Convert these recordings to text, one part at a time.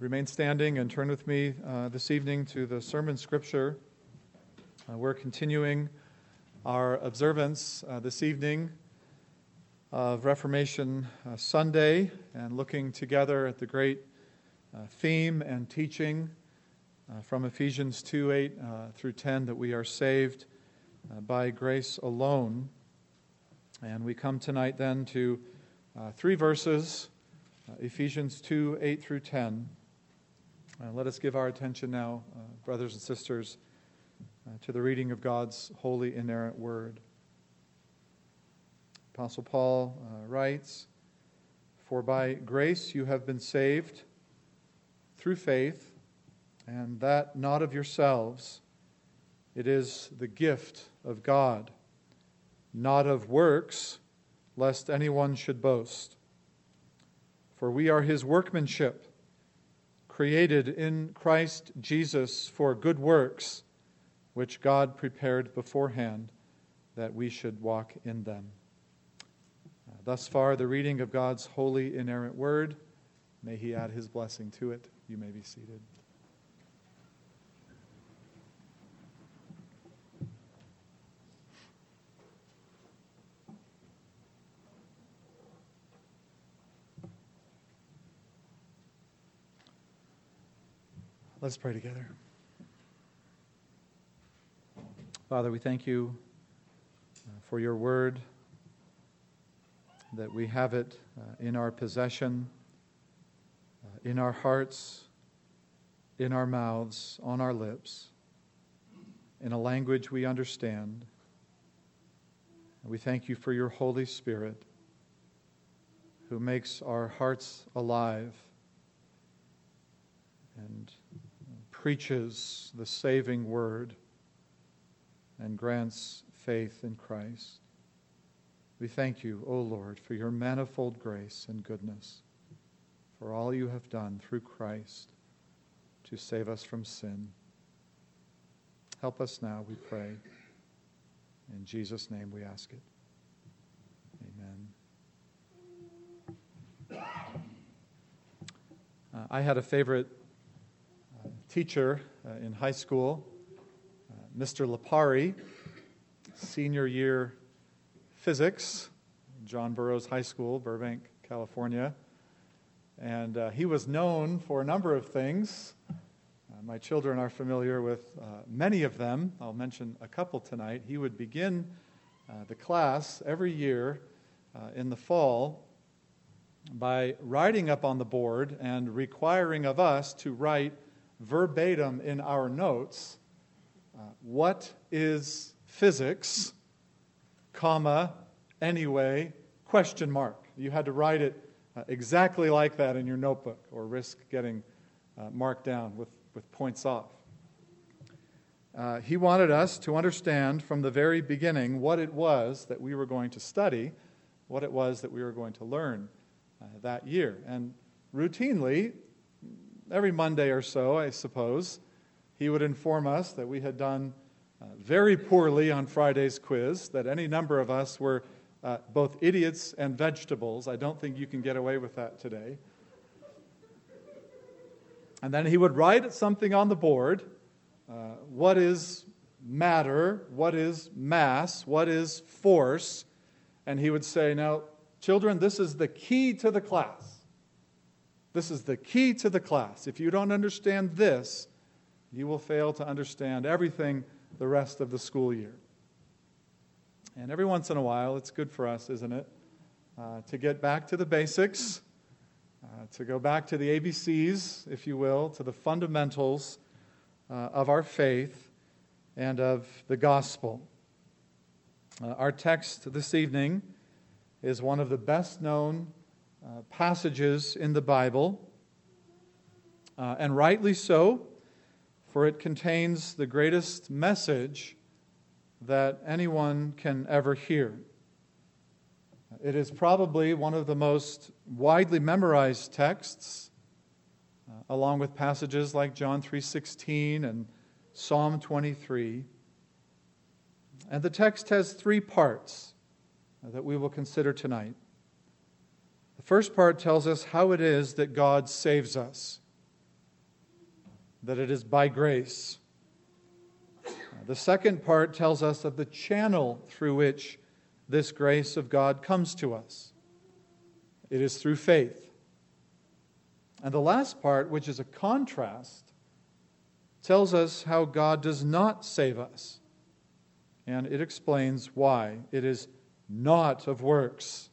remain standing and turn with me uh, this evening to the sermon scripture. Uh, we're continuing our observance uh, this evening of Reformation uh, Sunday and looking together at the great uh, theme and teaching uh, from Ephesians 2 8 through 10 that we are saved by grace alone. And we come tonight then to three verses Ephesians 2 8 through 10. Uh, let us give our attention now, uh, brothers and sisters, uh, to the reading of God's holy, inerrant word. Apostle Paul uh, writes For by grace you have been saved through faith, and that not of yourselves. It is the gift of God, not of works, lest anyone should boast. For we are his workmanship, created in Christ Jesus for good works, which God prepared beforehand that we should walk in them. Uh, thus far, the reading of God's holy, inerrant word. May he add his blessing to it. You may be seated. Let's pray together. Father, we thank you uh, for your word, that we have it uh, in our possession, uh, in our hearts, in our mouths, on our lips, in a language we understand. we thank you for your Holy Spirit who makes our hearts alive and preaches the saving word and grants faith in Christ. We thank you, O Lord, for your manifold grace and goodness, for all you have done through Christ to save us from sin. Help us now, we pray. In Jesus' name we ask it. Amen. Uh, I had a favorite teacher uh, in high school, uh, Mr. Lapari, senior year physics, John Burroughs High School, Burbank, California. And uh, he was known for a number of things. Uh, my children are familiar with uh, many of them. I'll mention a couple tonight. He would begin uh, the class every year in the fall by writing up on the board and requiring of us to write verbatim in our notes uh, what is physics, comma, anyway, question mark. You had to write it uh, exactly like that in your notebook or risk getting uh, marked down with, with points off. Uh, he wanted us to understand from the very beginning what it was that we were going to study, what it was that we were going to learn uh, that year. And routinely, every Monday or so, I suppose, he would inform us that we had done uh, very poorly on Friday's quiz, that any number of us were uh, both idiots and vegetables. I don't think you can get away with that today. And then he would write something on the board. Uh, what is matter? What is mass? What is force? And he would say, Now, children, this is the key to the class. This is the key to the class. If you don't understand this, you will fail to understand everything the rest of the school year. And every once in a while, it's good for us, isn't it, uh, to get back to the basics, uh, to go back to the ABCs, if you will, to the fundamentals uh, of our faith and of the gospel. Uh, our text this evening is one of the best known uh, passages in the Bible, uh, and rightly so, for it contains the greatest message that anyone can ever hear. It is probably one of the most widely memorized texts, uh, along with passages like John 3:16 and Psalm 23. And the text has three parts that we will consider tonight. First part tells us how it is that God saves us. that it is by grace. The second part tells us of the channel through which this grace of God comes to us. It is through faith. And the last part, which is a contrast, tells us how God does not save us. And it explains why. It is not of works,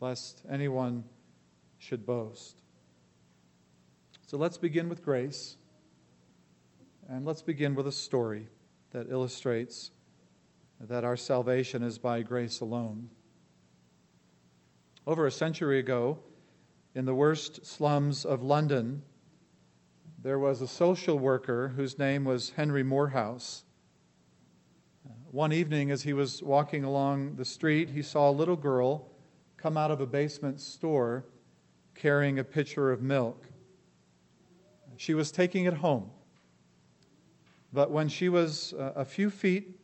lest anyone should boast. So let's begin with grace. And let's begin with a story that illustrates that our salvation is by grace alone. Over a century ago, in the worst slums of London, there was a social worker whose name was Henry Moorhouse. One evening, as he was walking along the street, he saw a little girl come out of a basement store carrying a pitcher of milk. She was taking it home. But when she was uh, a few feet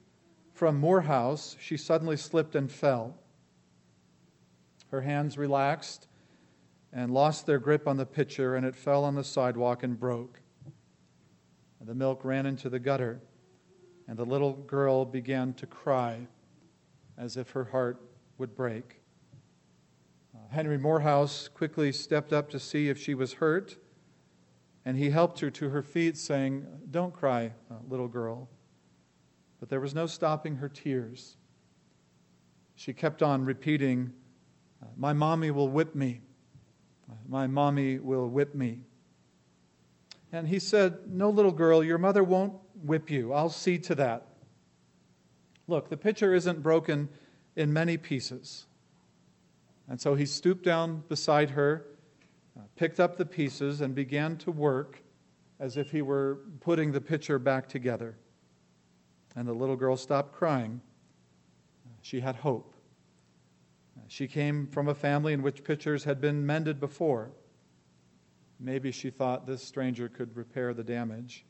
from Moorhouse, she suddenly slipped and fell. Her hands relaxed and lost their grip on the pitcher, and it fell on the sidewalk and broke. The milk ran into the gutter, and the little girl began to cry as if her heart would break. Uh, Henry Moorhouse quickly stepped up to see if she was hurt, and he helped her to her feet, saying, Don't cry, uh, little girl. But there was no stopping her tears. She kept on repeating, My mommy will whip me. My mommy will whip me. And he said, No, little girl, your mother won't whip you. I'll see to that. Look, the pitcher isn't broken in many pieces. And so he stooped down beside her, uh, picked up the pieces, and began to work as if he were putting the pitcher back together. And the little girl stopped crying. She had hope. She came from a family in which pitchers had been mended before. Maybe she thought this stranger could repair the damage.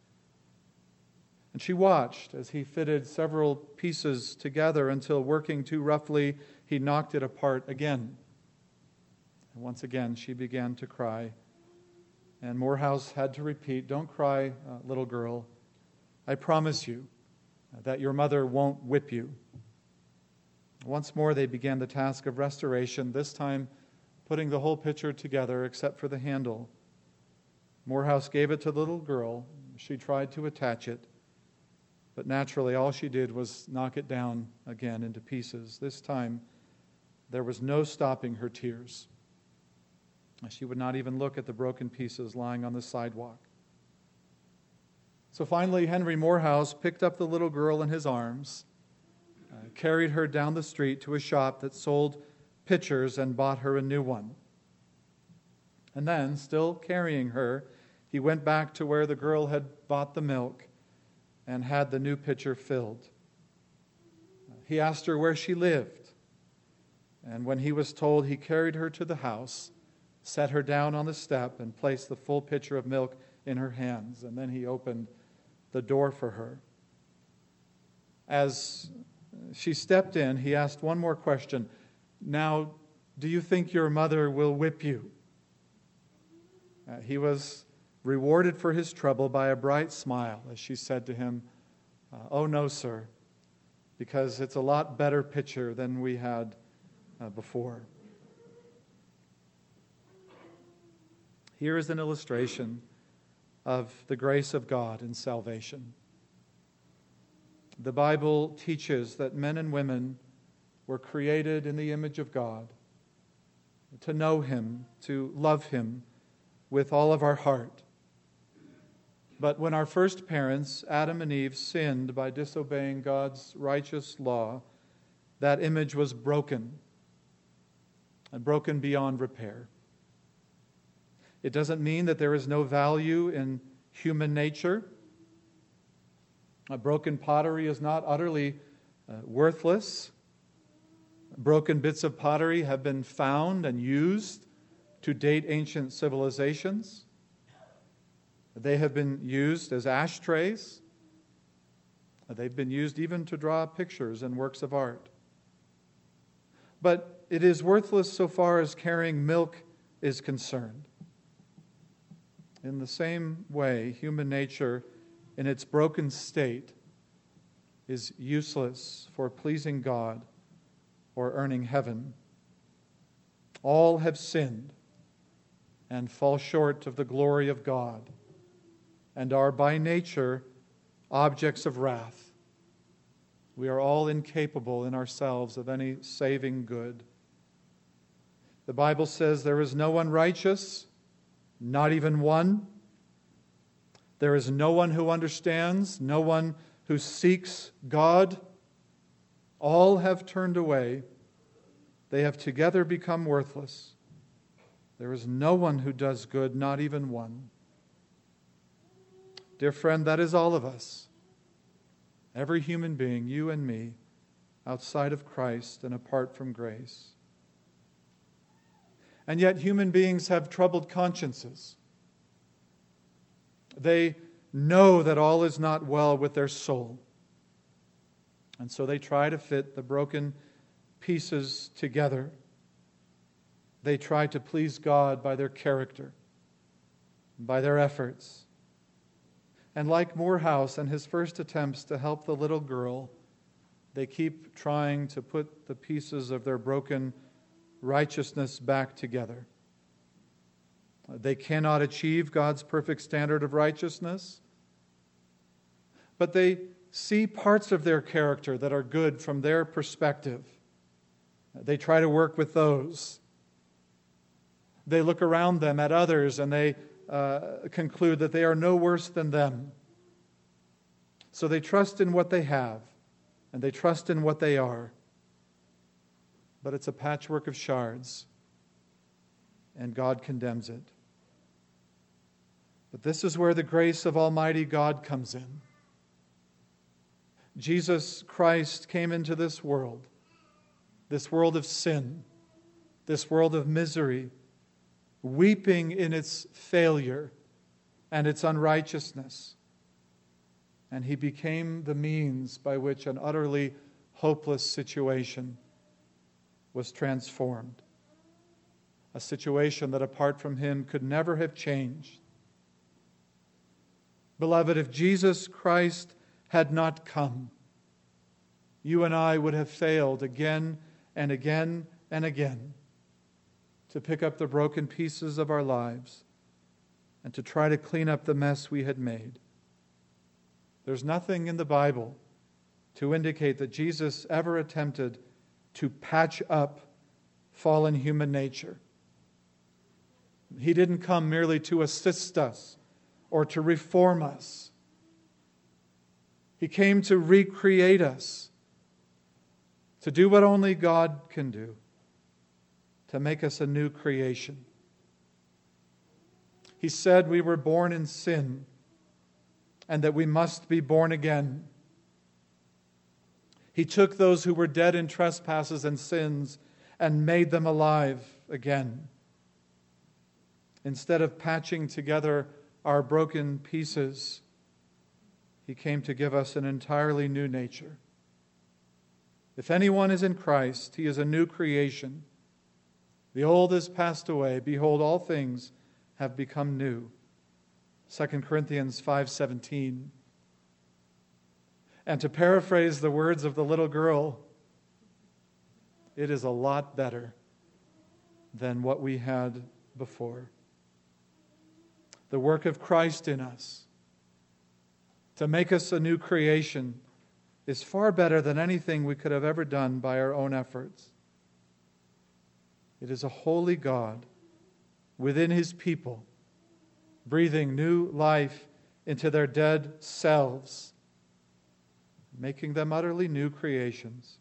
And she watched as he fitted several pieces together until, working too roughly, he knocked it apart again. And once again, she began to cry. And Moorhouse had to repeat, Don't cry, uh, little girl. I promise you that your mother won't whip you. Once more, they began the task of restoration, this time putting the whole pitcher together except for the handle. Moorhouse gave it to the little girl. She tried to attach it, but naturally, all she did was knock it down again into pieces. This time, there was no stopping her tears. She would not even look at the broken pieces lying on the sidewalk. So finally, Henry Moorhouse picked up the little girl in his arms, uh, carried her down the street to a shop that sold pitchers, and bought her a new one. And then, still carrying her, he went back to where the girl had bought the milk and had the new pitcher filled. He asked her where she lived. And when he was told, he carried her to the house, set her down on the step, and placed the full pitcher of milk in her hands. And then he opened the door for her. As she stepped in, he asked one more question Now, do you think your mother will whip you? Uh, he was rewarded for his trouble by a bright smile as she said to him, uh, Oh, no, sir, because it's a lot better pitcher than we had uh, before. Here is an illustration of the grace of God in salvation. The Bible teaches that men and women were created in the image of God to know Him, to love Him with all of our heart. But when our first parents, Adam and Eve, sinned by disobeying God's righteous law, that image was broken and broken beyond repair. It doesn't mean that there is no value in human nature. A broken pottery is not utterly uh, worthless. Broken bits of pottery have been found and used to date ancient civilizations. They have been used as ashtrays. They've been used even to draw pictures and works of art. But it is worthless so far as carrying milk is concerned. In the same way, human nature, in its broken state, is useless for pleasing God or earning heaven. All have sinned and fall short of the glory of God and are by nature objects of wrath. We are all incapable in ourselves of any saving good. The Bible says there is no one righteous, not even one. There is no one who understands, no one who seeks God. All have turned away. They have together become worthless. There is no one who does good, not even one. Dear friend, that is all of us. Every human being, you and me, outside of Christ and apart from grace. And yet, human beings have troubled consciences. They know that all is not well with their soul. And so they try to fit the broken pieces together. They try to please God by their character, by their efforts. And like Moorhouse and his first attempts to help the little girl, they keep trying to put the pieces of their broken righteousness back together. They cannot achieve God's perfect standard of righteousness, but they see parts of their character that are good from their perspective. They try to work with those. They look around them at others and they uh, conclude that they are no worse than them. So they trust in what they have and they trust in what they are but it's a patchwork of shards, and God condemns it. But this is where the grace of Almighty God comes in. Jesus Christ came into this world, this world of sin, this world of misery, weeping in its failure and its unrighteousness. And he became the means by which an utterly hopeless situation was transformed. A situation that apart from him could never have changed. Beloved, if Jesus Christ had not come, you and I would have failed again and again and again to pick up the broken pieces of our lives and to try to clean up the mess we had made. There's nothing in the Bible to indicate that Jesus ever attempted to patch up fallen human nature. He didn't come merely to assist us or to reform us. He came to recreate us, to do what only God can do, to make us a new creation. He said we were born in sin and that we must be born again. He took those who were dead in trespasses and sins and made them alive again. Instead of patching together our broken pieces, He came to give us an entirely new nature. If anyone is in Christ, he is a new creation. The old has passed away. Behold, all things have become new. 2 Corinthians 5:17 and to paraphrase the words of the little girl, it is a lot better than what we had before. The work of Christ in us to make us a new creation is far better than anything we could have ever done by our own efforts. It is a holy God within his people, breathing new life into their dead selves making them utterly new creations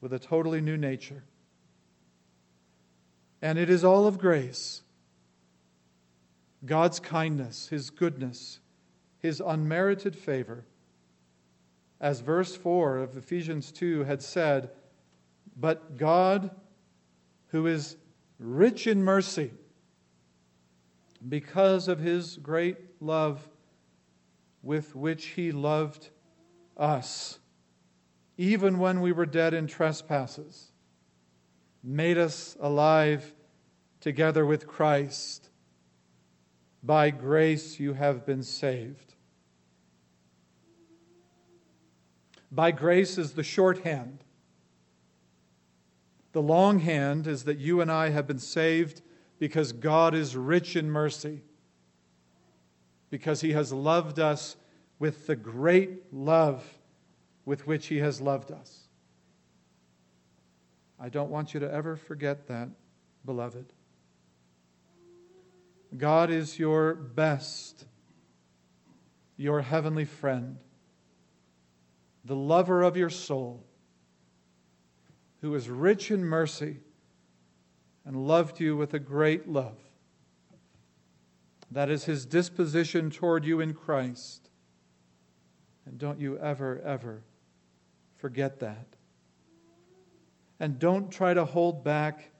with a totally new nature. And it is all of grace God's kindness, His goodness, His unmerited favor. As verse 4 of Ephesians 2 had said, but God, who is rich in mercy, because of his great love with which he loved us, even when we were dead in trespasses, made us alive together with Christ. By grace you have been saved. By grace is the shorthand. The longhand is that you and I have been saved because God is rich in mercy, because He has loved us with the great love with which He has loved us. I don't want you to ever forget that, beloved. God is your best, your heavenly friend, the lover of your soul, who is rich in mercy and loved you with a great love. That is his disposition toward you in Christ. And don't you ever, ever forget that. And don't try to hold back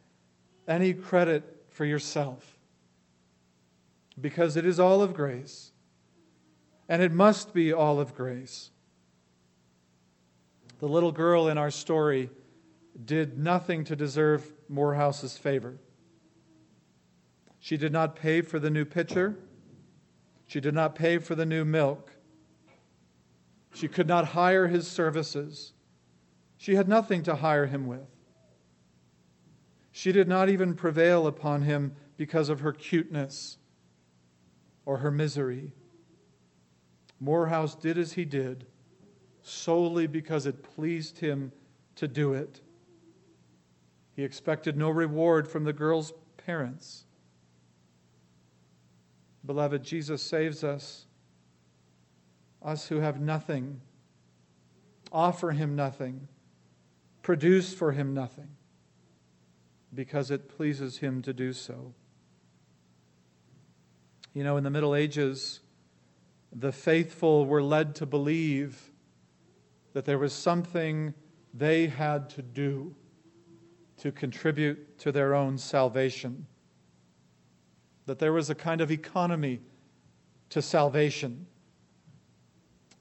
any credit for yourself because it is all of grace, and it must be all of grace. The little girl in our story did nothing to deserve Moorhouse's favor. She did not pay for the new pitcher. She did not pay for the new milk. She could not hire his services. She had nothing to hire him with. She did not even prevail upon him because of her cuteness or her misery. Moorhouse did as he did solely because it pleased him to do it. He expected no reward from the girl's parents. Beloved, Jesus saves us, us who have nothing, offer him nothing, produce for him nothing, because it pleases him to do so. You know, in the Middle Ages, the faithful were led to believe that there was something they had to do to contribute to their own salvation. That there was a kind of economy to salvation.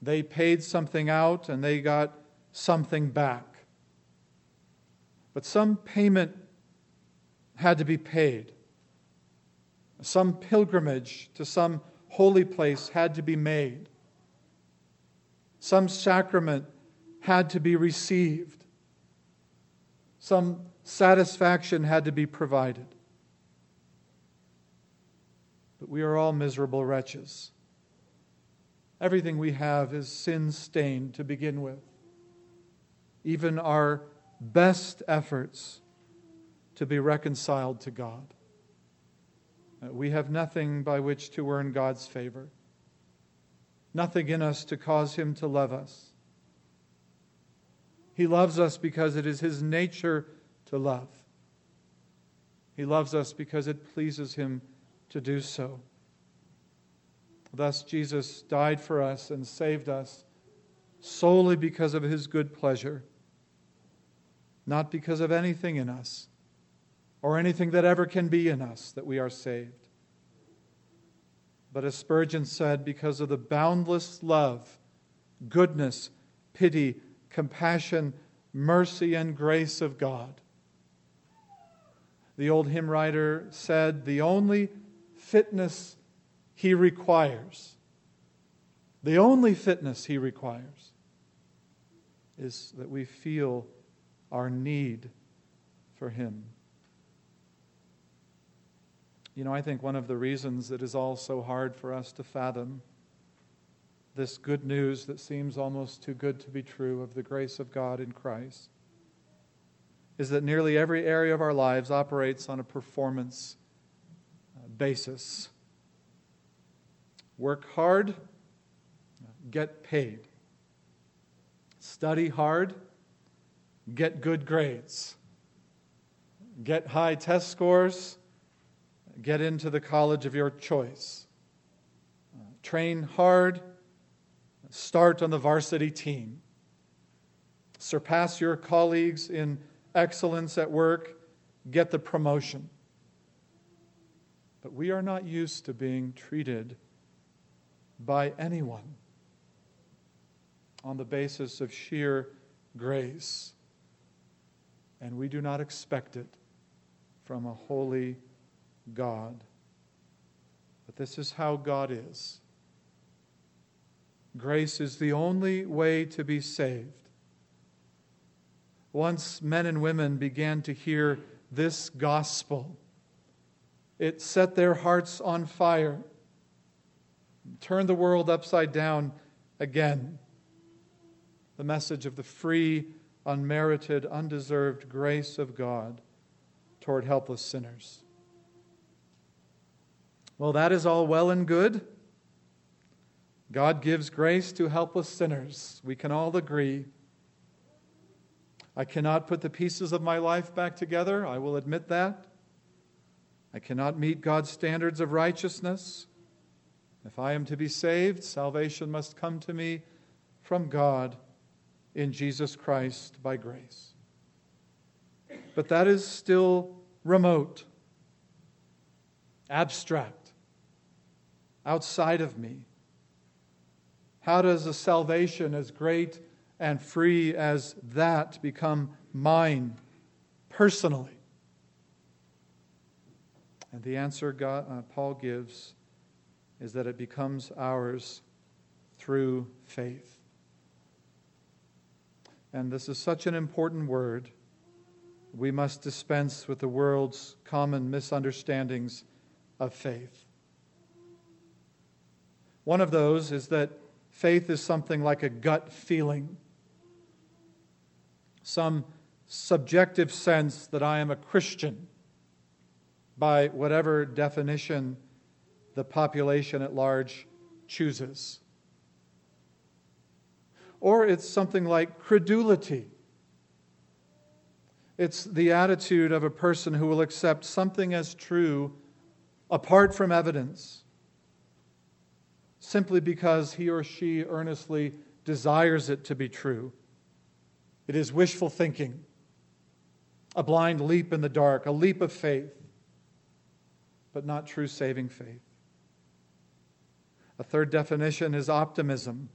They paid something out and they got something back. But some payment had to be paid. Some pilgrimage to some holy place had to be made. Some sacrament had to be received. Some satisfaction had to be provided. But we are all miserable wretches. Everything we have is sin stained to begin with. Even our best efforts to be reconciled to God. We have nothing by which to earn God's favor, nothing in us to cause Him to love us. He loves us because it is His nature to love. He loves us because it pleases Him to do so. Thus, Jesus died for us and saved us solely because of His good pleasure, not because of anything in us or anything that ever can be in us that we are saved. But as Spurgeon said, because of the boundless love, goodness, pity, compassion, mercy, and grace of God. The old hymn writer said, The only fitness he requires, the only fitness he requires, is that we feel our need for him. You know, I think one of the reasons it is all so hard for us to fathom this good news that seems almost too good to be true of the grace of God in Christ is that nearly every area of our lives operates on a performance uh, basis. Work hard, get paid. Study hard, get good grades. Get high test scores, get into the college of your choice. Train hard, start on the varsity team. Surpass your colleagues in excellence at work, get the promotion. But we are not used to being treated by anyone on the basis of sheer grace. And we do not expect it from a holy God. But this is how God is. Grace is the only way to be saved. Once men and women began to hear this gospel, it set their hearts on fire, turned the world upside down again. The message of the free, unmerited, undeserved grace of God toward helpless sinners. Well, that is all well and good. God gives grace to helpless sinners. We can all agree. I cannot put the pieces of my life back together. I will admit that. I cannot meet God's standards of righteousness. If I am to be saved, salvation must come to me from God in Jesus Christ by grace. But that is still remote, abstract, outside of me. How does a salvation as great and free as that become mine personally? And the answer God, uh, Paul gives is that it becomes ours through faith. And this is such an important word. We must dispense with the world's common misunderstandings of faith. One of those is that faith is something like a gut feeling some subjective sense that I am a Christian by whatever definition the population at large chooses. Or it's something like credulity. It's the attitude of a person who will accept something as true apart from evidence, simply because he or she earnestly desires it to be true. It is wishful thinking, a blind leap in the dark, a leap of faith, but not true saving faith. A third definition is optimism.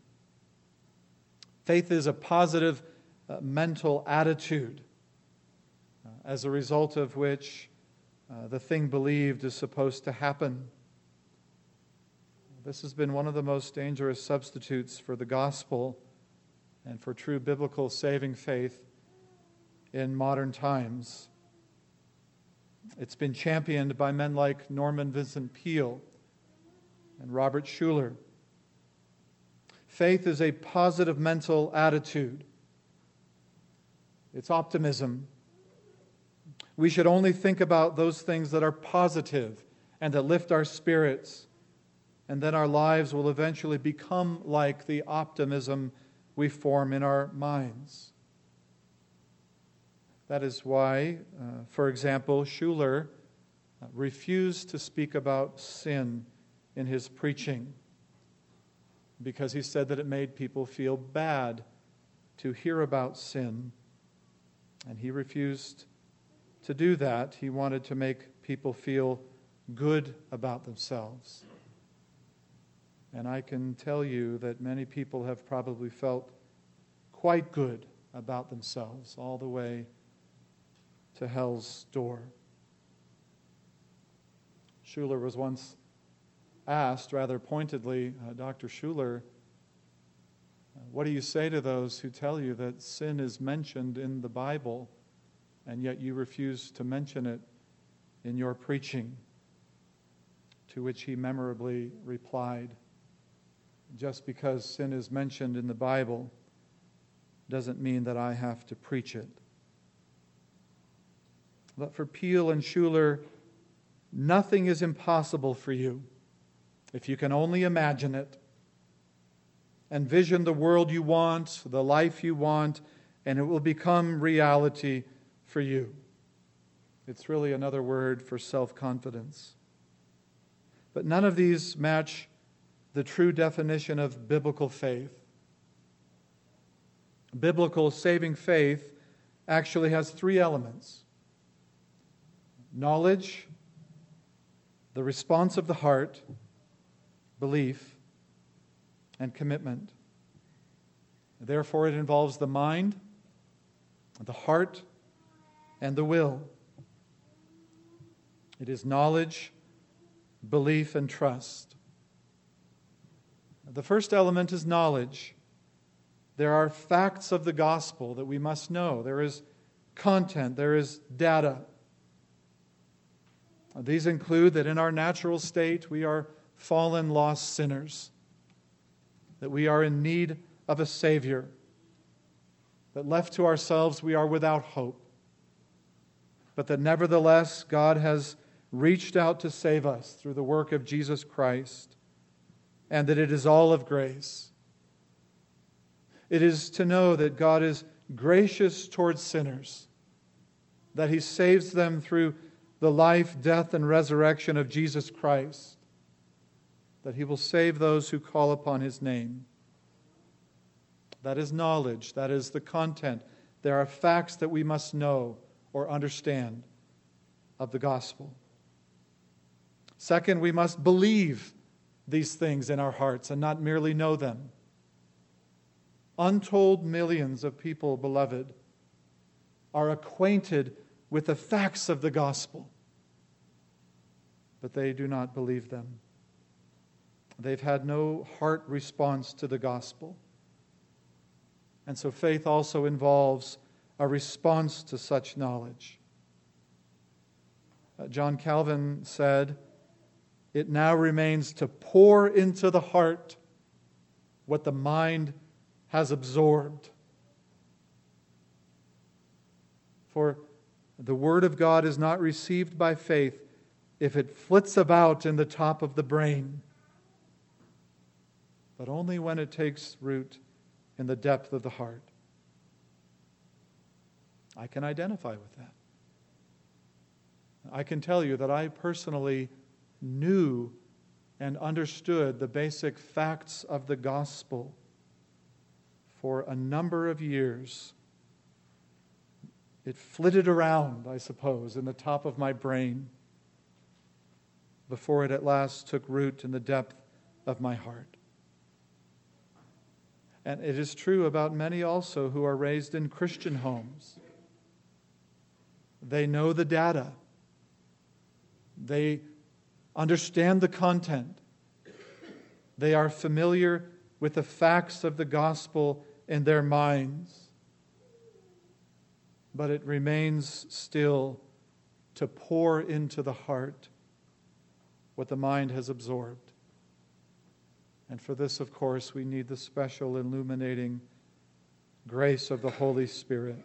Faith is a positive uh, mental attitude, uh, as a result of which uh, the thing believed is supposed to happen. This has been one of the most dangerous substitutes for the gospel and for true biblical saving faith in modern times. It's been championed by men like Norman Vincent Peale and Robert Schuller. Faith is a positive mental attitude, it's optimism. We should only think about those things that are positive and that lift our spirits, and then our lives will eventually become like the optimism we form in our minds. That is why, uh, for example, Schuller uh, refused to speak about sin in his preaching because he said that it made people feel bad to hear about sin. And he refused to do that. He wanted to make people feel good about themselves. And I can tell you that many people have probably felt quite good about themselves all the way to hell's door. Schuller was once asked, rather pointedly, uh, Dr. Schuller, uh, what do you say to those who tell you that sin is mentioned in the Bible and yet you refuse to mention it in your preaching? To which he memorably replied, just because sin is mentioned in the Bible doesn't mean that I have to preach it. But for Peale and Schuller, nothing is impossible for you if you can only imagine it. Envision the world you want, the life you want, and it will become reality for you. It's really another word for self confidence. But none of these match the true definition of biblical faith. Biblical saving faith actually has three elements knowledge, the response of the heart, belief, and commitment. Therefore, it involves the mind, the heart, and the will. It is knowledge, belief, and trust. The first element is knowledge. There are facts of the gospel that we must know. There is content, there is data. These include that in our natural state we are fallen, lost sinners, that we are in need of a Savior, that left to ourselves we are without hope, but that nevertheless God has reached out to save us through the work of Jesus Christ, and that it is all of grace. It is to know that God is gracious towards sinners, that He saves them through the life, death, and resurrection of Jesus Christ, that He will save those who call upon His name. That is knowledge, that is the content. There are facts that we must know or understand of the gospel. Second, we must believe these things in our hearts and not merely know them. Untold millions of people, beloved, are acquainted with the facts of the gospel, but they do not believe them. They've had no heart response to the gospel. And so faith also involves a response to such knowledge. Uh, John Calvin said, It now remains to pour into the heart what the mind has absorbed. For the Word of God is not received by faith if it flits about in the top of the brain, but only when it takes root in the depth of the heart. I can identify with that. I can tell you that I personally knew and understood the basic facts of the gospel for a number of years. It flitted around, I suppose, in the top of my brain before it at last took root in the depth of my heart. And it is true about many also who are raised in Christian homes. They know the data, they understand the content, they are familiar with the facts of the gospel in their minds. But it remains still to pour into the heart what the mind has absorbed. And for this, of course, we need the special illuminating grace of the Holy Spirit.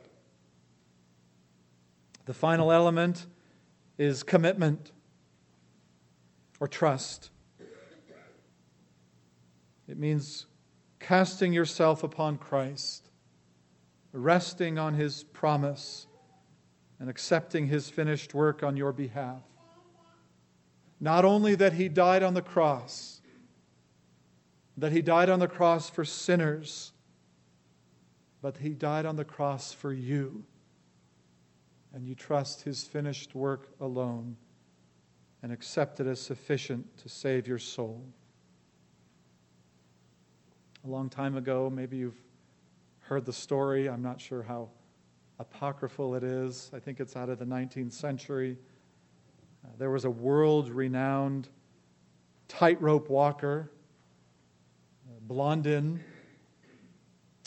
The final element is commitment or trust. It means casting yourself upon Christ, resting on his promise, and accepting his finished work on your behalf. Not only that he died on the cross, that he died on the cross for sinners, but he died on the cross for you and you trust his finished work alone and accept it as sufficient to save your soul. A long time ago, maybe you've heard the story. I'm not sure how apocryphal it is. I think it's out of the 19th century. Uh, there was a world renowned tightrope walker, Blondin,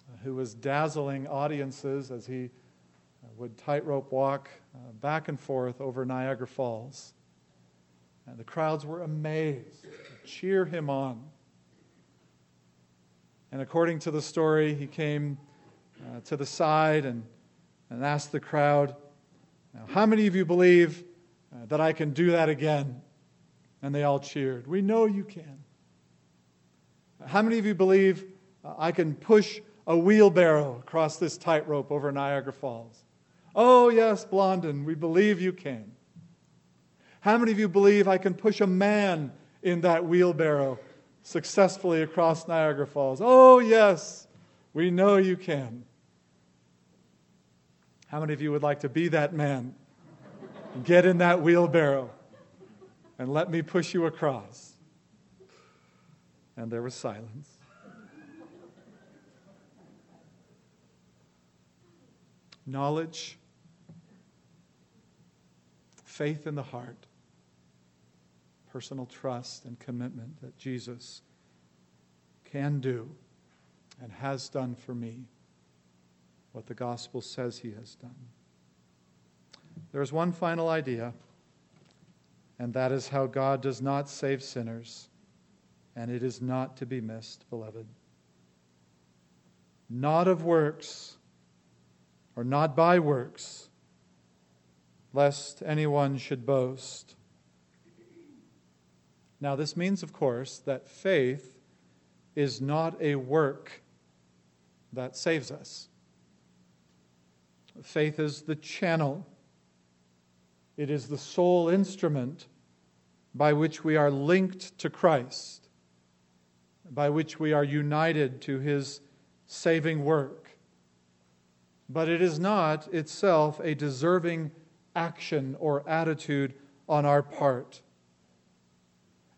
uh, who was dazzling audiences as he would tightrope walk uh, back and forth over Niagara Falls. And the crowds were amazed, cheer him on. And according to the story, he came uh, to the side and, and asked the crowd, How many of you believe uh, that I can do that again? And they all cheered. We know you can. How many of you believe uh, I can push a wheelbarrow across this tightrope over Niagara Falls? Oh, yes, Blondin, we believe you can. How many of you believe I can push a man in that wheelbarrow successfully across Niagara Falls? Oh, yes, we know you can. How many of you would like to be that man? Get in that wheelbarrow and let me push you across. And there was silence. Knowledge faith in the heart, personal trust and commitment that Jesus can do and has done for me what the gospel says he has done. There's one final idea, and that is how God does not save sinners, and it is not to be missed, beloved. Not of works, or not by works, lest anyone should boast. Now, this means, of course, that faith is not a work that saves us. Faith is the channel, it is the sole instrument by which we are linked to Christ, by which we are united to his saving work. But it is not itself a deserving action or attitude on our part.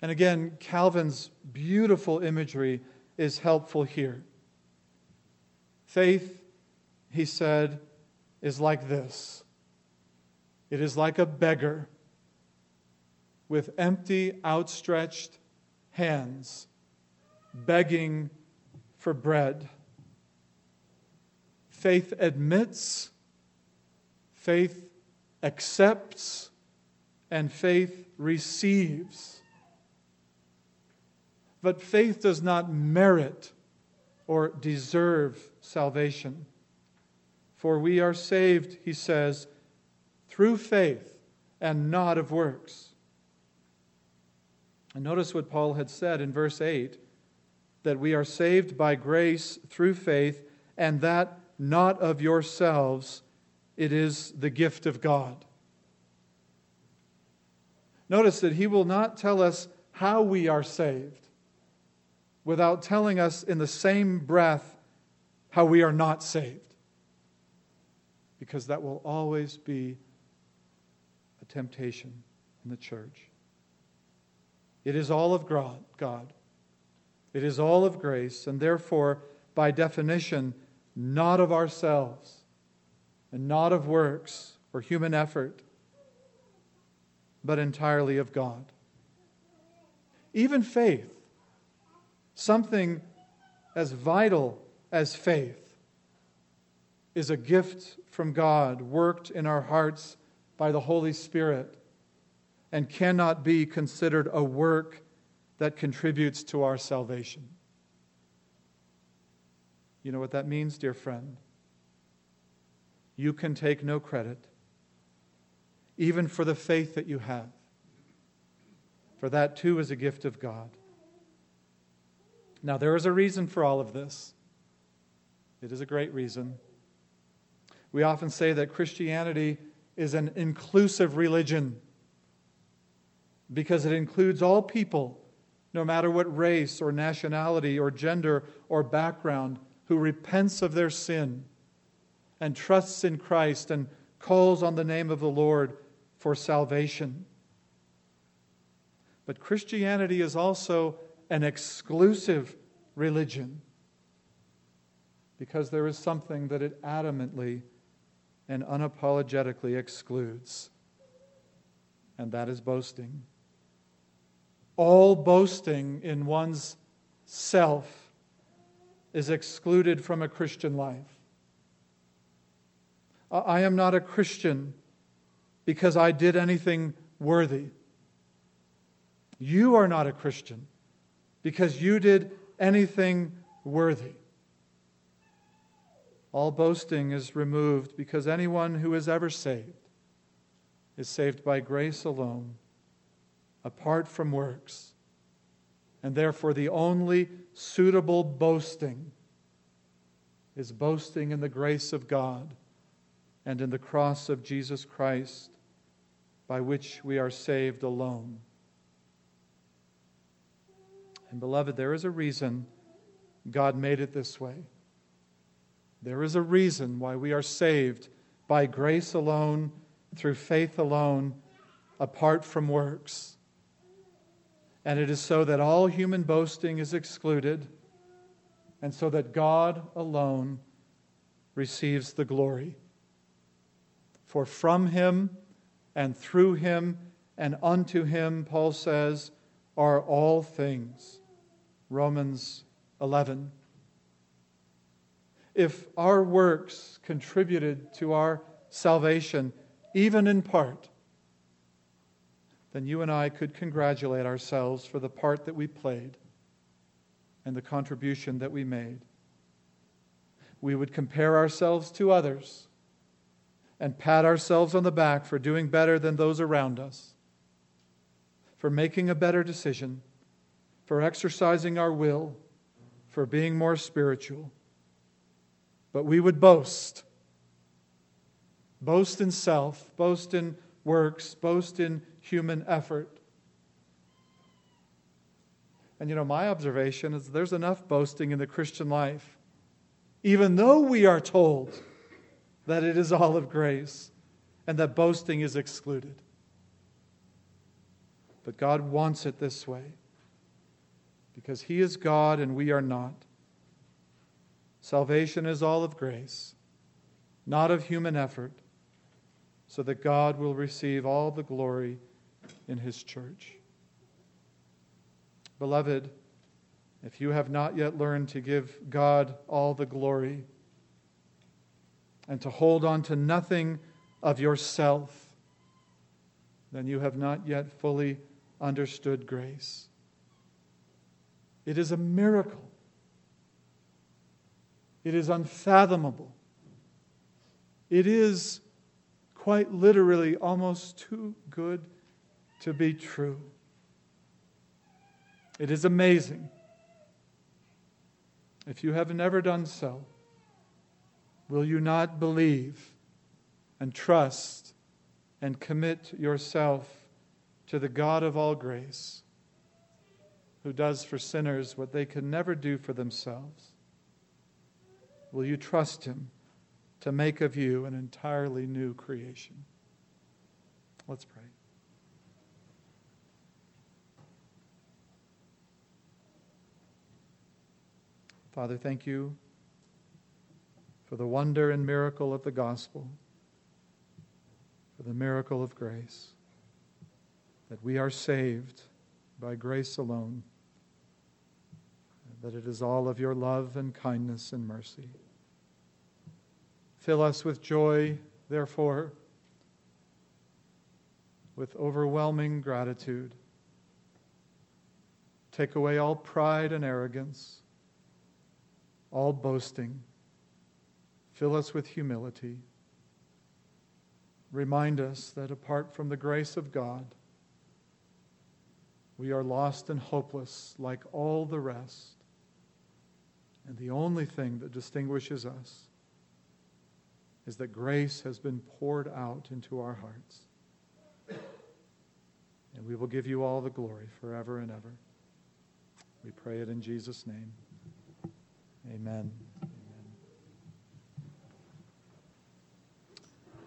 And again, Calvin's beautiful imagery is helpful here. Faith, he said, is like this it is like a beggar with empty, outstretched hands, begging for bread. Faith admits, faith accepts, and faith receives. But faith does not merit or deserve salvation. For we are saved, he says, through faith and not of works. And notice what Paul had said in verse 8 that we are saved by grace through faith, and that not of yourselves, it is the gift of God. Notice that he will not tell us how we are saved without telling us in the same breath how we are not saved because that will always be a temptation in the church. It is all of God. It is all of grace, and therefore, by definition, not of ourselves and not of works or human effort, but entirely of God. Even faith, something as vital as faith, is a gift from God, worked in our hearts by the Holy Spirit, and cannot be considered a work that contributes to our salvation. You know what that means, dear friend? You can take no credit, even for the faith that you have, for that too is a gift of God. Now, there is a reason for all of this. It is a great reason. We often say that Christianity is an inclusive religion because it includes all people, no matter what race or nationality or gender or background, who repents of their sin and trusts in Christ and calls on the name of the Lord for salvation. But Christianity is also an exclusive religion because there is something that it adamantly and unapologetically excludes, and that is boasting. All boasting in one's self is excluded from a Christian life. I am not a Christian because I did anything worthy. You are not a Christian because you did anything worthy. All boasting is removed because anyone who is ever saved is saved by grace alone, apart from works. And therefore, the only suitable boasting is boasting in the grace of God and in the cross of Jesus Christ, by which we are saved alone. And, beloved, there is a reason God made it this way. There is a reason why we are saved by grace alone, through faith alone, apart from works. And it is so that all human boasting is excluded, and so that God alone receives the glory. For from him and through him and unto him, Paul says, are all things. Romans 11. If our works contributed to our salvation, even in part, then you and I could congratulate ourselves for the part that we played and the contribution that we made. We would compare ourselves to others and pat ourselves on the back for doing better than those around us, for making a better decision, for exercising our will, for being more spiritual. But we would boast. Boast in self, boast in works, boast in human effort. And you know, my observation is there's enough boasting in the Christian life, even though we are told that it is all of grace and that boasting is excluded. But God wants it this way because He is God and we are not. Salvation is all of grace, not of human effort, so that God will receive all the glory in His church. Beloved, if you have not yet learned to give God all the glory and to hold on to nothing of yourself, then you have not yet fully understood grace. It is a miracle. It is unfathomable. It is quite literally almost too good to be true. It is amazing. If you have never done so, will you not believe and trust and commit yourself to the God of all grace, who does for sinners what they can never do for themselves? Will you trust Him to make of you an entirely new creation? Let's pray. Father, thank you for the wonder and miracle of the gospel, for the miracle of grace, that we are saved by grace alone, that it is all of your love and kindness and mercy. Fill us with joy, therefore, with overwhelming gratitude. Take away all pride and arrogance all boasting. Fill us with humility. Remind us that apart from the grace of God, we are lost and hopeless like all the rest. And the only thing that distinguishes us is that grace has been poured out into our hearts. And we will give you all the glory forever and ever. We pray it in Jesus' name. Amen.